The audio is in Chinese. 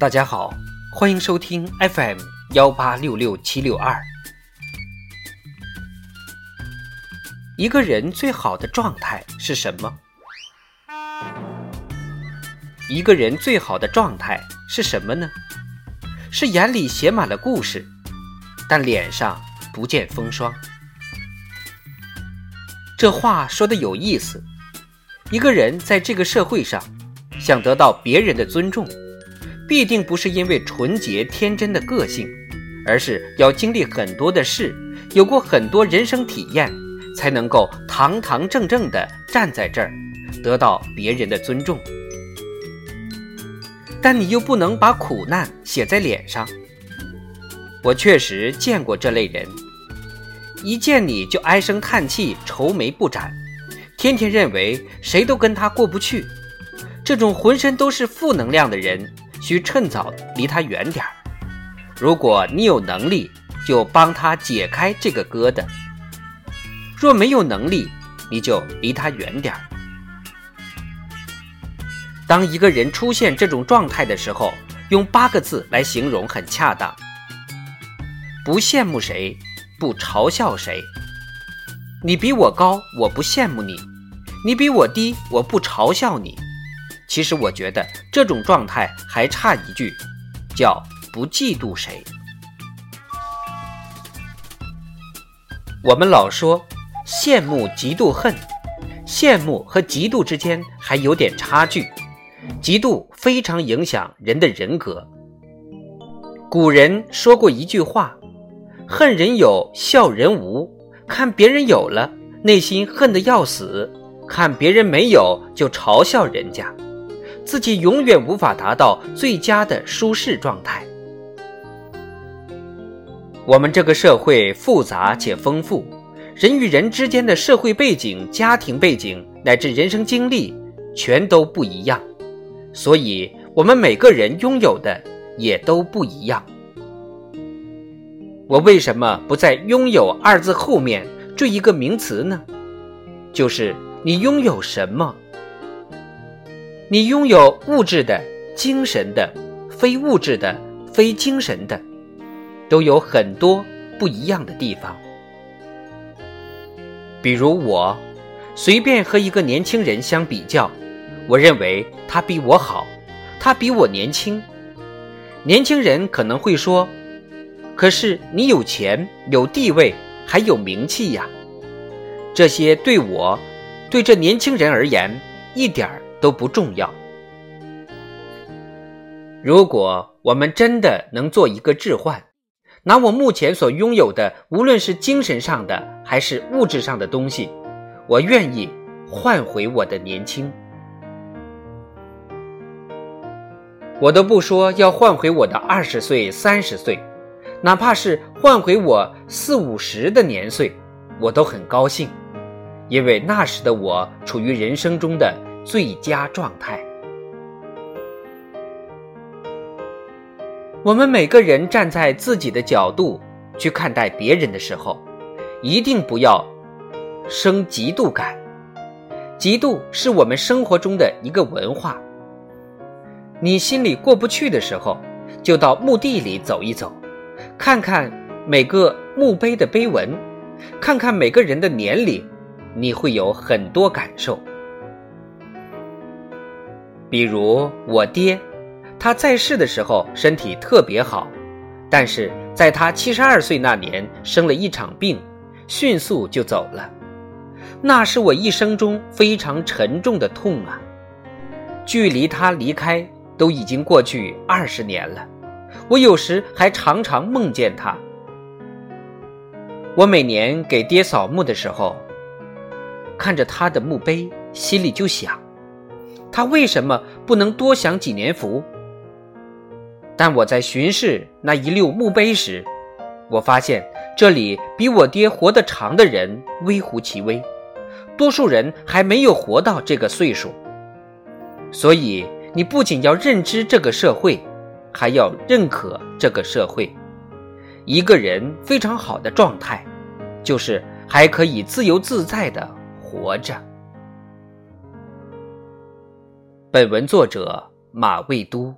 大家好，欢迎收听 FM 幺八六六七六二。一个人最好的状态是什么？一个人最好的状态是什么呢？是眼里写满了故事，但脸上不见风霜。这话说的有意思。一个人在这个社会上，想得到别人的尊重，必定不是因为纯洁天真的个性，而是要经历很多的事，有过很多人生体验，才能够堂堂正正的站在这儿，得到别人的尊重。但你又不能把苦难写在脸上。我确实见过这类人，一见你就唉声叹气、愁眉不展。天天认为谁都跟他过不去，这种浑身都是负能量的人，需趁早离他远点儿。如果你有能力，就帮他解开这个疙瘩；若没有能力，你就离他远点儿。当一个人出现这种状态的时候，用八个字来形容很恰当：不羡慕谁，不嘲笑谁。你比我高，我不羡慕你。你比我低，我不嘲笑你。其实我觉得这种状态还差一句，叫不嫉妒谁。我们老说羡慕、嫉妒、恨，羡慕和嫉妒之间还有点差距。嫉妒非常影响人的人格。古人说过一句话：“恨人有，笑人无。”看别人有了，内心恨得要死。看别人没有就嘲笑人家，自己永远无法达到最佳的舒适状态。我们这个社会复杂且丰富，人与人之间的社会背景、家庭背景乃至人生经历全都不一样，所以我们每个人拥有的也都不一样。我为什么不在“拥有”二字后面缀一个名词呢？就是。你拥有什么？你拥有物质的、精神的、非物质的、非精神的，都有很多不一样的地方。比如我，随便和一个年轻人相比较，我认为他比我好，他比我年轻。年轻人可能会说：“可是你有钱、有地位，还有名气呀。”这些对我。对这年轻人而言，一点儿都不重要。如果我们真的能做一个置换，拿我目前所拥有的，无论是精神上的还是物质上的东西，我愿意换回我的年轻。我都不说要换回我的二十岁、三十岁，哪怕是换回我四五十的年岁，我都很高兴。因为那时的我处于人生中的最佳状态。我们每个人站在自己的角度去看待别人的时候，一定不要生嫉妒感。嫉妒是我们生活中的一个文化。你心里过不去的时候，就到墓地里走一走，看看每个墓碑的碑文，看看每个人的年龄。你会有很多感受，比如我爹，他在世的时候身体特别好，但是在他七十二岁那年生了一场病，迅速就走了，那是我一生中非常沉重的痛啊！距离他离开都已经过去二十年了，我有时还常常梦见他。我每年给爹扫墓的时候。看着他的墓碑，心里就想，他为什么不能多享几年福？但我在巡视那一溜墓碑时，我发现这里比我爹活得长的人微乎其微，多数人还没有活到这个岁数。所以，你不仅要认知这个社会，还要认可这个社会。一个人非常好的状态，就是还可以自由自在的。活着。本文作者马未都。